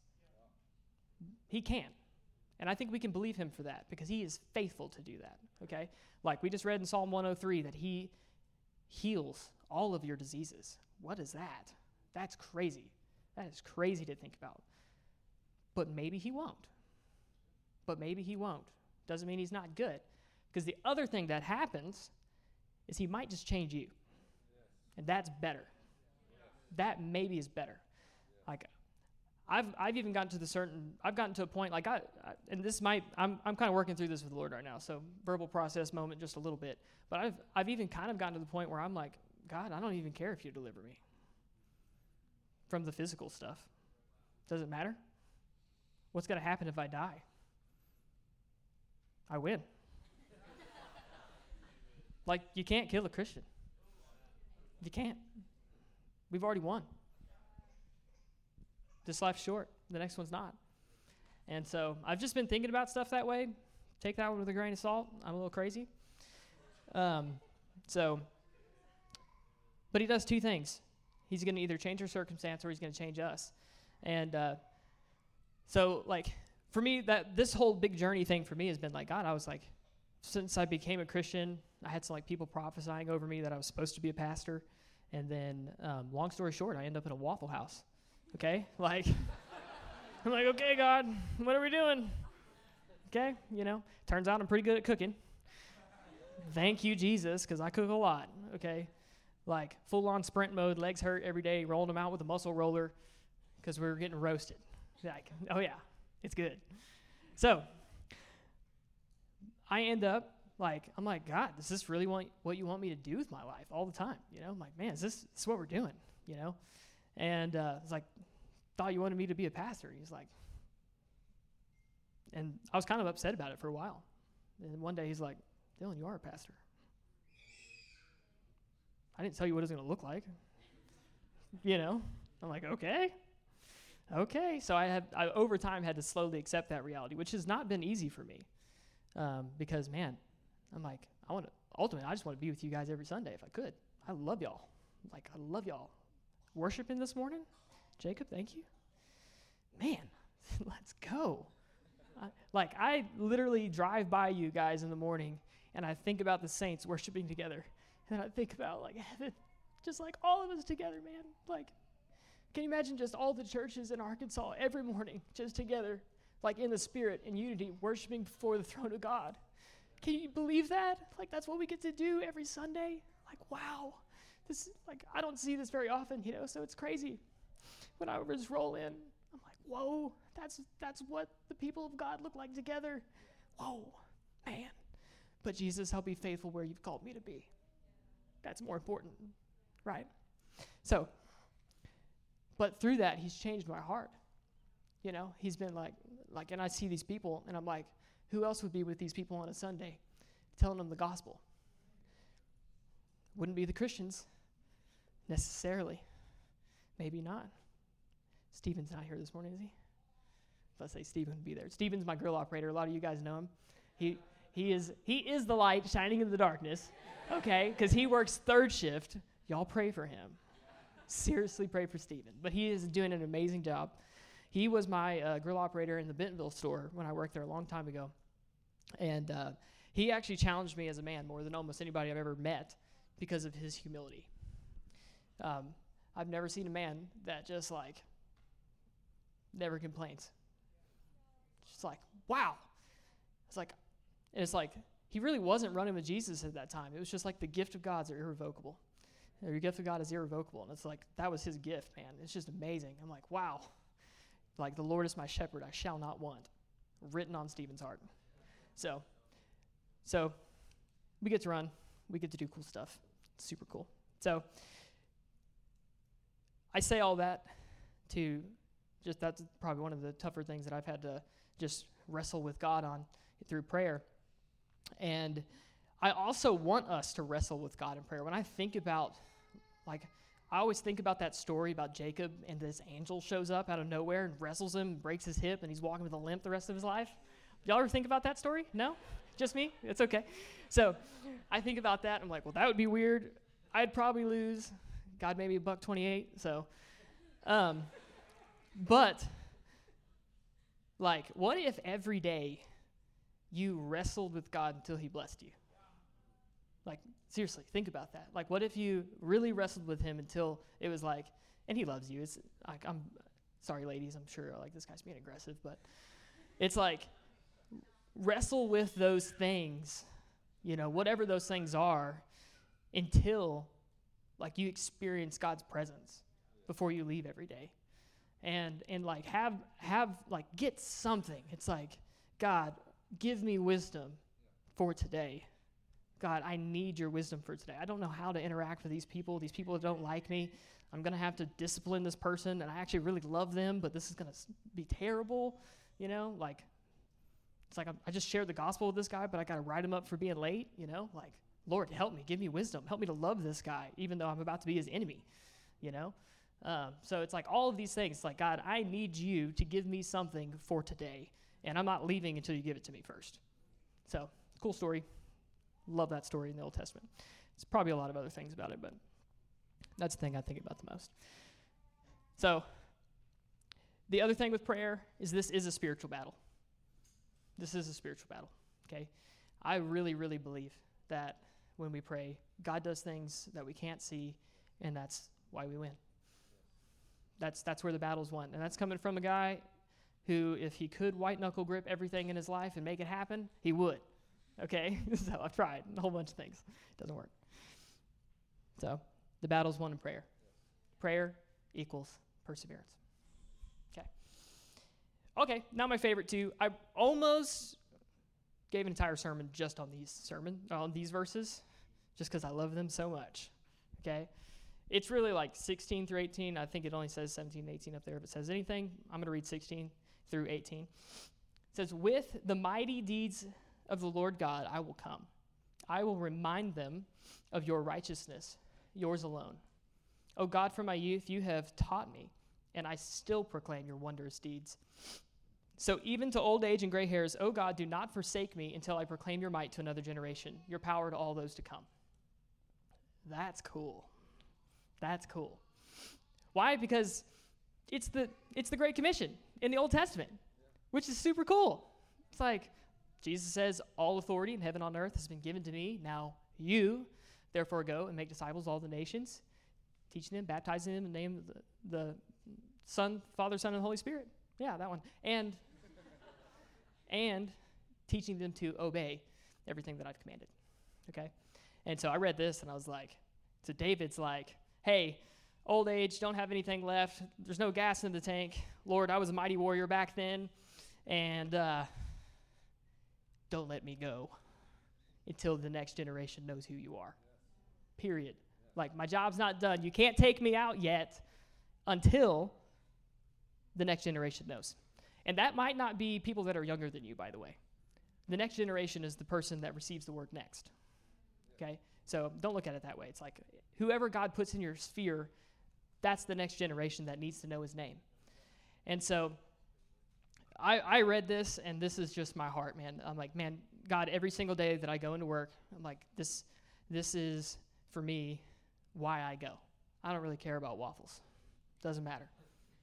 He can. And I think we can believe him for that because he is faithful to do that, okay? Like we just read in Psalm 103 that he heals all of your diseases. What is that? That's crazy. That is crazy to think about. But maybe he won't. But maybe he won't. Doesn't mean he's not good. Because the other thing that happens is he might just change you. And that's better. That maybe is better. Like I've I've even gotten to the certain I've gotten to a point like I, I and this might I'm I'm kind of working through this with the Lord right now. So verbal process moment just a little bit. But I've I've even kind of gotten to the point where I'm like, God, I don't even care if you deliver me from the physical stuff. Does it matter? What's going to happen if I die? I win. Like you can't kill a Christian. You can't. We've already won. This life's short, the next one's not. And so I've just been thinking about stuff that way. Take that with a grain of salt. I'm a little crazy. Um, so, but he does two things. He's going to either change our circumstance or he's going to change us. And uh, so, like, for me, that this whole big journey thing for me has been like, God, I was like, since I became a Christian, I had some like people prophesying over me that I was supposed to be a pastor. And then, um, long story short, I end up in a Waffle House. Okay? Like, I'm like, okay, God, what are we doing? Okay? You know, turns out I'm pretty good at cooking. Thank you, Jesus, because I cook a lot. Okay? Like, full on sprint mode, legs hurt every day, rolling them out with a muscle roller because we were getting roasted. Like, oh, yeah, it's good. So, I end up like, I'm like, God, does this really want what you want me to do with my life all the time? You know, I'm like, man, is this, this is what we're doing? You know? And uh, it's like, thought you wanted me to be a pastor. He's like, and I was kind of upset about it for a while. And one day he's like, Dillon, you are a pastor. I didn't tell you what it was going to look like. You know? I'm like, okay. Okay. So I have, I over time had to slowly accept that reality, which has not been easy for me. Um, because, man, I'm like, I want to, ultimately, I just want to be with you guys every Sunday if I could. I love y'all. Like, I love y'all worshiping this morning? Jacob, thank you. Man, let's go. I, like, I literally drive by you guys in the morning and I think about the saints worshiping together. And I think about, like, heaven, just like all of us together, man. Like, can you imagine just all the churches in Arkansas every morning, just together, like in the spirit and unity, worshiping before the throne of God? Can you believe that? Like, that's what we get to do every Sunday? Like, wow this like I don't see this very often, you know, so it's crazy. When I just roll in, I'm like, whoa, that's that's what the people of God look like together. Whoa, man. But Jesus, I'll be faithful where you've called me to be. That's more important, right? So, but through that, he's changed my heart. You know, he's been like, like, and I see these people, and I'm like, who else would be with these people on a Sunday, telling them the gospel? Wouldn't be the Christians necessarily. Maybe not. Stephen's not here this morning, is he? Let's say Stephen would be there. Stephen's my grill operator. A lot of you guys know him. He he is he is the light shining in the darkness. Okay, because he works third shift. Y'all pray for him. Seriously, pray for Stephen. But he is doing an amazing job. He was my uh, grill operator in the Bentonville store when I worked there a long time ago, and uh, he actually challenged me as a man more than almost anybody I've ever met because of his humility. Um, I've never seen a man that just like never complains. Just like, wow. It's like, it's like he really wasn't running with Jesus at that time. It was just like the gift of God's are irrevocable. Your gift of God is irrevocable. And it's like, that was his gift, man. It's just amazing. I'm like, wow. Like, the Lord is my shepherd, I shall not want. Written on Stephen's heart. So, so we get to run. We get to do cool stuff. It's super cool. So, I say all that to just that's probably one of the tougher things that I've had to just wrestle with God on through prayer. And I also want us to wrestle with God in prayer. When I think about, like, I always think about that story about Jacob and this angel shows up out of nowhere and wrestles him, and breaks his hip, and he's walking with a limp the rest of his life. Y'all ever think about that story? No? Just me? It's okay. So I think about that. I'm like, well, that would be weird. I'd probably lose. God made me a buck 28. So, um, but like, what if every day you wrestled with God until He blessed you? Like, seriously, think about that. Like, what if you really wrestled with Him until it was like, and He loves you? It's like, I'm sorry, ladies, I'm sure like this guy's being aggressive, but it's like, wrestle with those things, you know, whatever those things are, until like you experience God's presence before you leave every day. And and like have have like get something. It's like, God, give me wisdom for today. God, I need your wisdom for today. I don't know how to interact with these people, these people that don't like me. I'm going to have to discipline this person, and I actually really love them, but this is going to be terrible. You know, like, it's like I'm, i just shared the gospel with this guy, but I got to write him up for being late. You know, like, Lord, help me, give me wisdom, help me to love this guy, even though I'm about to be his enemy. You know, um, so it's like all of these things. It's like God, I need you to give me something for today, and I'm not leaving until you give it to me first. So cool story. Love that story in the Old Testament. There's probably a lot of other things about it, but that's the thing I think about the most. So, the other thing with prayer is this is a spiritual battle. This is a spiritual battle, okay? I really, really believe that when we pray, God does things that we can't see, and that's why we win. That's, that's where the battle's won. And that's coming from a guy who, if he could white knuckle grip everything in his life and make it happen, he would. Okay? so I've tried a whole bunch of things. It doesn't work. So the battle's won in prayer. Prayer equals perseverance. Okay. Okay, now my favorite two. I almost gave an entire sermon just on these sermon on these verses, just because I love them so much. Okay. It's really like 16 through 18. I think it only says 17 and 18 up there. If it says anything, I'm going to read 16 through 18. It says, With the mighty deeds of the Lord God, I will come. I will remind them of your righteousness, yours alone. O God, from my youth you have taught me, and I still proclaim your wondrous deeds. So even to old age and gray hairs, O God, do not forsake me until I proclaim your might to another generation, your power to all those to come. That's cool. That's cool. Why? Because it's the it's the Great Commission in the Old Testament, which is super cool. It's like Jesus says, All authority in heaven and on earth has been given to me. Now you, therefore, go and make disciples all the nations, teaching them, baptizing them in the name of the, the Son, Father, Son, and Holy Spirit. Yeah, that one. And and teaching them to obey everything that I've commanded. Okay? And so I read this and I was like, so David's like, hey, old age, don't have anything left. There's no gas in the tank. Lord, I was a mighty warrior back then. And uh, don't let me go until the next generation knows who you are. Period. Like, my job's not done. You can't take me out yet until the next generation knows. And that might not be people that are younger than you, by the way. The next generation is the person that receives the word next. Okay? So don't look at it that way. It's like whoever God puts in your sphere, that's the next generation that needs to know his name. And so I, I read this, and this is just my heart, man. I'm like, man, God, every single day that I go into work, I'm like, this, this is for me why I go. I don't really care about waffles. Doesn't matter.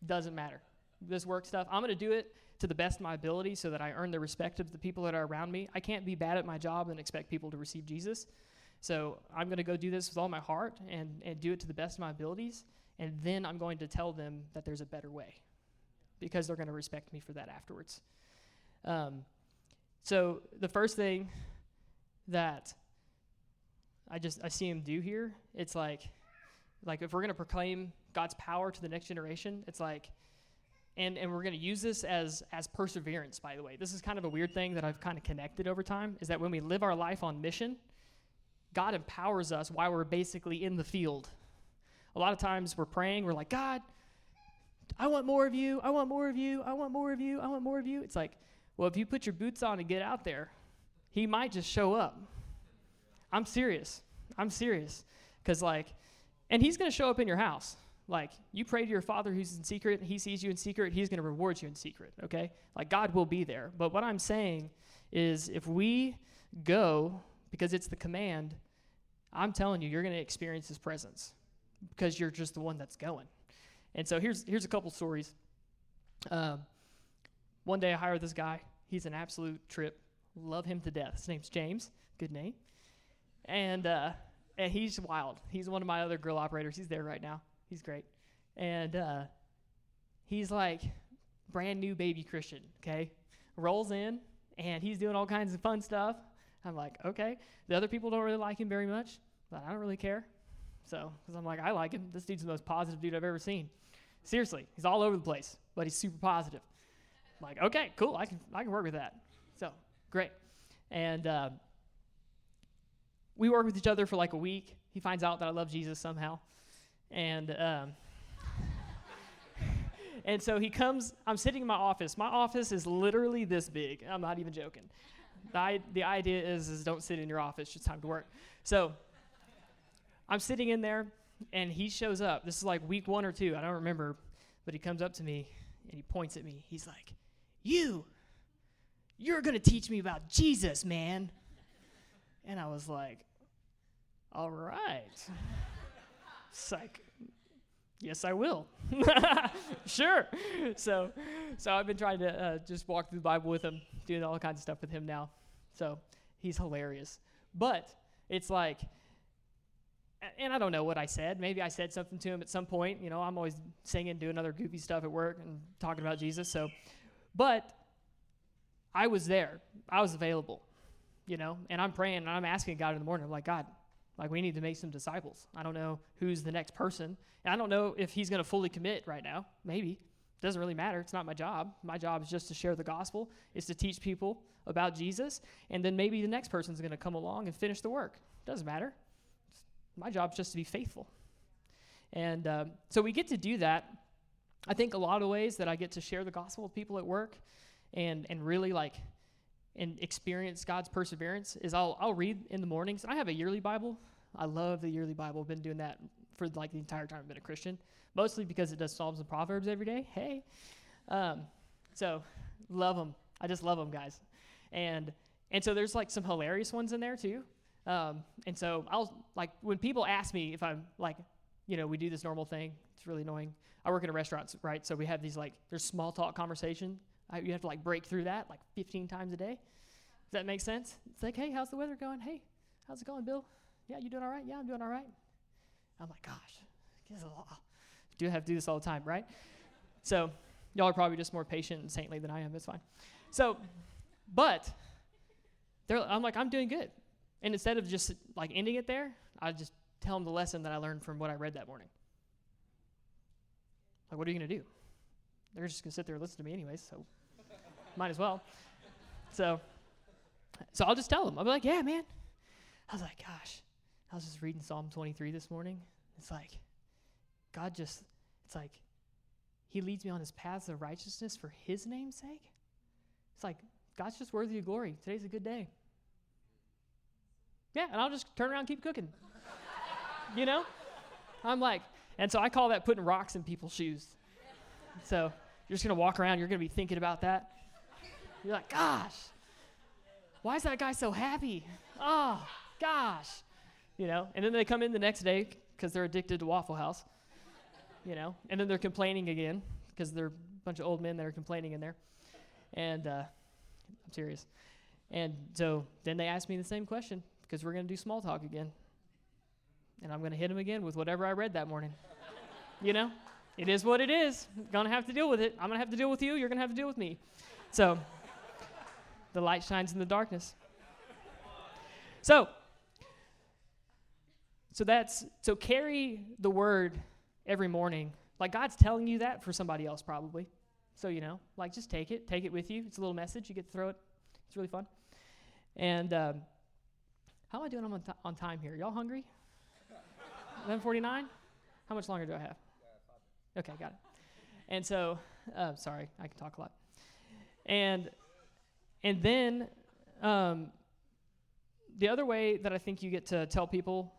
Doesn't matter. This work stuff, I'm going to do it to the best of my ability so that I earn the respect of the people that are around me. I can't be bad at my job and expect people to receive Jesus. So I'm going to go do this with all my heart and, and do it to the best of my abilities. And then I'm going to tell them that there's a better way because they're going to respect me for that afterwards. Um, so the first thing that I just I see him do here, it's like like if we're going to proclaim God's power to the next generation, it's like and and we're going to use this as as perseverance by the way. This is kind of a weird thing that I've kind of connected over time is that when we live our life on mission, God empowers us while we're basically in the field. A lot of times we're praying, we're like, God, I want more of you. I want more of you. I want more of you. I want more of you. It's like, well, if you put your boots on and get out there, he might just show up. I'm serious. I'm serious. Because, like, and he's going to show up in your house. Like you pray to your father who's in secret, he sees you in secret, he's going to reward you in secret, okay? Like God will be there. But what I'm saying is if we go because it's the command, I'm telling you, you're going to experience his presence because you're just the one that's going. And so here's here's a couple stories. Um, one day I hired this guy. He's an absolute trip. Love him to death. His name's James. Good name. And uh, and he's wild. He's one of my other grill operators. He's there right now. He's great. And uh, he's like brand new baby Christian. Okay, rolls in and he's doing all kinds of fun stuff. I'm like, okay. The other people don't really like him very much, but I don't really care. So, because I'm like, I like him. This dude's the most positive dude I've ever seen. Seriously, he's all over the place, but he's super positive. I'm like, okay, cool. I can I can work with that. So great. And uh, we work with each other for like a week. He finds out that I love Jesus somehow, and um, and so he comes. I'm sitting in my office. My office is literally this big. I'm not even joking. The, the idea is is don't sit in your office. It's just time to work. So I'm sitting in there, and he shows up. This is like week one or two. I don't remember, but he comes up to me and he points at me. He's like, "You, you're gonna teach me about Jesus, man." And I was like, "All right." It's like, yes, I will. sure. So, so I've been trying to uh, just walk through the Bible with him, doing all kinds of stuff with him now. So he's hilarious. But it's like, and I don't know what I said. Maybe I said something to him at some point. You know, I'm always singing, doing other goofy stuff at work and talking about Jesus. So, but I was there. I was available. You know, and I'm praying and I'm asking God in the morning. I'm like, God, like we need to make some disciples. I don't know who's the next person. And I don't know if he's going to fully commit right now. Maybe. It doesn't really matter. It's not my job. My job is just to share the gospel, is to teach people about Jesus, and then maybe the next person's going to come along and finish the work. It Doesn't matter. My job is just to be faithful. And um, so we get to do that. I think a lot of ways that I get to share the gospel with people at work and, and really like and experience God's perseverance is I'll, I'll read in the mornings. I have a yearly Bible. I love the yearly Bible. I've been doing that for like the entire time I've been a Christian, mostly because it does Psalms and Proverbs every day. Hey. Um, so love them. I just love them, guys. And, and so there's like some hilarious ones in there too. Um, and so I'll like when people ask me if I'm like, you know, we do this normal thing. It's really annoying. I work in a restaurant, right? So we have these like there's small talk conversation. I, you have to like break through that like 15 times a day. Does that make sense? It's like, hey, how's the weather going? Hey, how's it going, Bill? Yeah, you doing all right? Yeah, I'm doing all right. I'm like, gosh, do I have to do this all the time, right? So y'all are probably just more patient and saintly than I am. That's fine. So, but I'm like, I'm doing good. And instead of just like ending it there, I just tell them the lesson that I learned from what I read that morning. Like, what are you going to do? They're just going to sit there and listen to me anyways, so might as well. So, so I'll just tell them. I'll be like, yeah, man. I was like, gosh, I was just reading Psalm 23 this morning. It's like, God just, it's like, He leads me on His paths of righteousness for His name's sake. It's like, God's just worthy of glory. Today's a good day. Yeah, and I'll just turn around and keep cooking. you know? I'm like, and so I call that putting rocks in people's shoes. So you're just to walk around, you're to be thinking about that. You're like, gosh, why is that guy so happy? Oh, gosh. You know, and then they come in the next day because they're addicted to Waffle House. You know, and then they're complaining again because they're a bunch of old men that are complaining in there. And uh, I'm serious. And so then they ask me the same question because we're going to do small talk again. And I'm going to hit them again with whatever I read that morning. you know, it is what it is. Going to have to deal with it. I'm going to have to deal with you. You're going to have to deal with me. So the light shines in the darkness. So, so that's so carry the word every morning. Like God's telling you that for somebody else probably. So you know, like just take it, take it with you. It's a little message. You get to throw it. It's really fun. And um, how am I doing on, t- on time here? Y'all hungry? 11:49. How much longer do I have? Okay, got it. And so, uh, sorry, I can talk a lot. And and then um, the other way that I think you get to tell people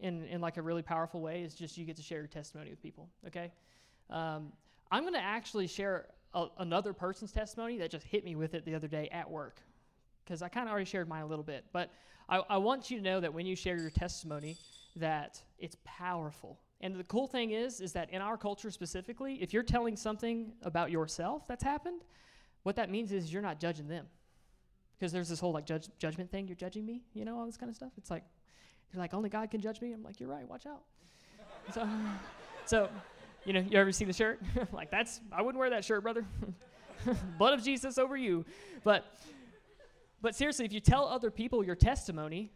in, in like a really powerful way is just you get to share your testimony with people, okay? Um, I'm going to actually share a, another person's testimony that just hit me with it the other day at work because I kind of already shared mine a little bit. But I, I want you to know that when you share your testimony, that it's powerful. And the cool thing is, is that in our culture specifically, if you're telling something about yourself that's happened, what that means is you're not judging them. Because there's this whole like judge, judgment thing, you're judging me, you know, all this kind of stuff. It's like, you're like, only God can judge me. I'm like, you're right, watch out. so, so, you know, you ever see the shirt? like, that's, I wouldn't wear that shirt, brother. Blood of Jesus over you. But, but seriously, if you tell other people your testimony,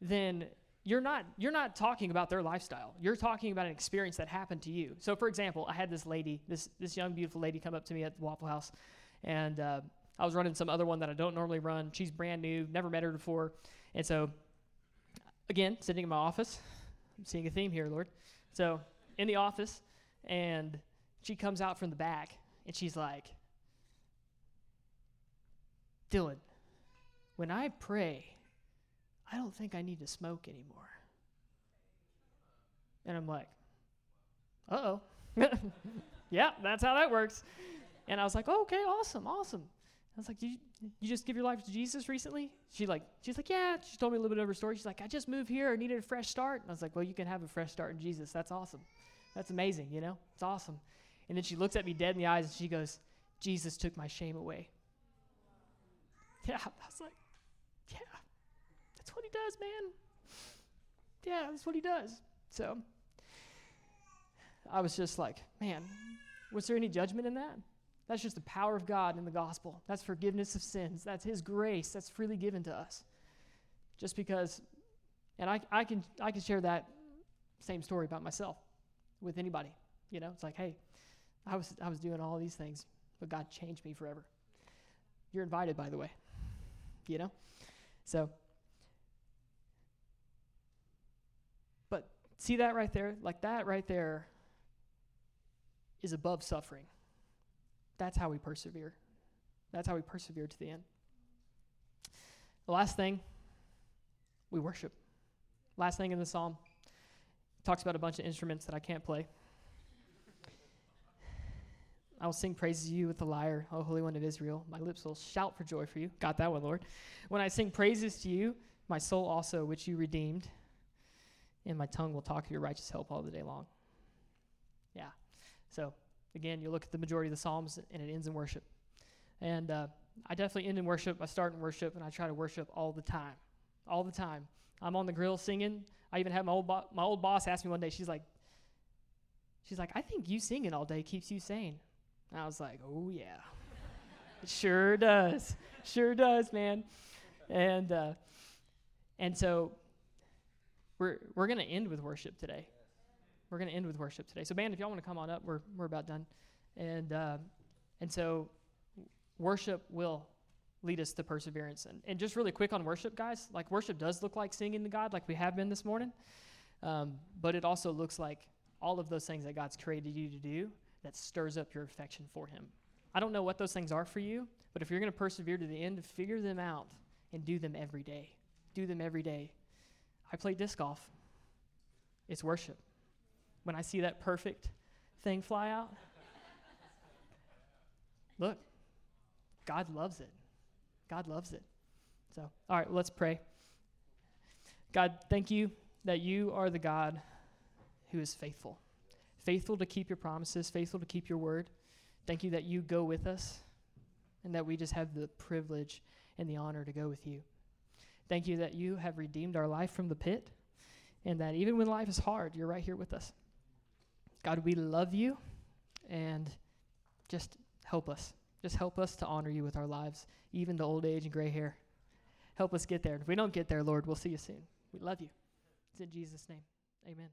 then you're not you're not talking about their lifestyle. You're talking about an experience that happened to you. So, for example, I had this lady, this this young beautiful lady, come up to me at the Waffle House, and uh, I was running some other one that I don't normally run. She's brand new, never met her before, and so again, sitting in my office, I'm seeing a theme here, Lord. So in the office, and she comes out from the back, and she's like, Dillon, when I pray, I don't think I need to smoke anymore. And I'm like, uh oh. yeah, that's how that works. And I was like, oh, okay, awesome, awesome. I was like, you, you just give your life to Jesus recently? She like, she's like, yeah. She told me a little bit of her story. She's like, I just moved here. I needed a fresh start. And I was like, well, you can have a fresh start in Jesus. That's awesome. That's amazing, you know? It's awesome. And then she looks at me dead in the eyes and she goes, Jesus took my shame away. Yeah, I was like, that's what he does, man. Yeah, that's what he does. So I was just like, man, was there any judgment in that? That's just the power of God in the gospel. That's forgiveness of sins. That's His grace that's freely given to us. Just because, and I, I, can, I can share that same story about myself with anybody. You know, it's like, hey, I was, I was doing all these things, but God changed me forever. You're invited, by the way. You know? So, see that right there? Like that right there is above suffering. That's how we persevere. That's how we persevere to the end. The last thing, we worship. Last thing in the psalm talks about a bunch of instruments that I can't play. I will sing praises to you with the lyre, O Holy One of Israel. My lips will shout for joy for you. Got that one, Lord. When I sing praises to you, my soul also, which you redeemed, and my tongue will talk of your righteous help all the day long. Yeah. So Again, you look at the majority of the Psalms and it ends in worship. And uh, I definitely end in worship. I start in worship and I try to worship all the time. All the time. I'm on the grill singing. I even had my old, bo- my old boss ask me one day, she's like, she's like, I think you singing all day keeps you sane. And I was like, oh, yeah. it sure does. Sure does, man. And, uh, and so we're, we're going to end with worship today we're going to end with worship today. So, band, if y'all want to come on up, we're, we're about done. And, uh, and so, worship will lead us to perseverance. And, and just really quick on worship, guys, like worship does look like singing to God, like we have been this morning. Um, but it also looks like all of those things that God's created you to do that stirs up your affection for Him. I don't know what those things are for you, but if you're going to persevere to the end, figure them out and do them every day. Do them every day. I play disc golf, it's worship when I see that perfect thing fly out? Look, God loves it. God loves it. So, all right, let's pray. God, thank you that you are the God who is faithful. Faithful to keep your promises, faithful to keep your word. Thank you that you go with us and that we just have the privilege and the honor to go with you. Thank you that you have redeemed our life from the pit and that even when life is hard, you're right here with us. God, we love you and just help us. Just help us to honor you with our lives, even the old age and gray hair. Help us get there. If we don't get there, Lord, we'll see you soon. We love you. It's in Jesus' name. Amen.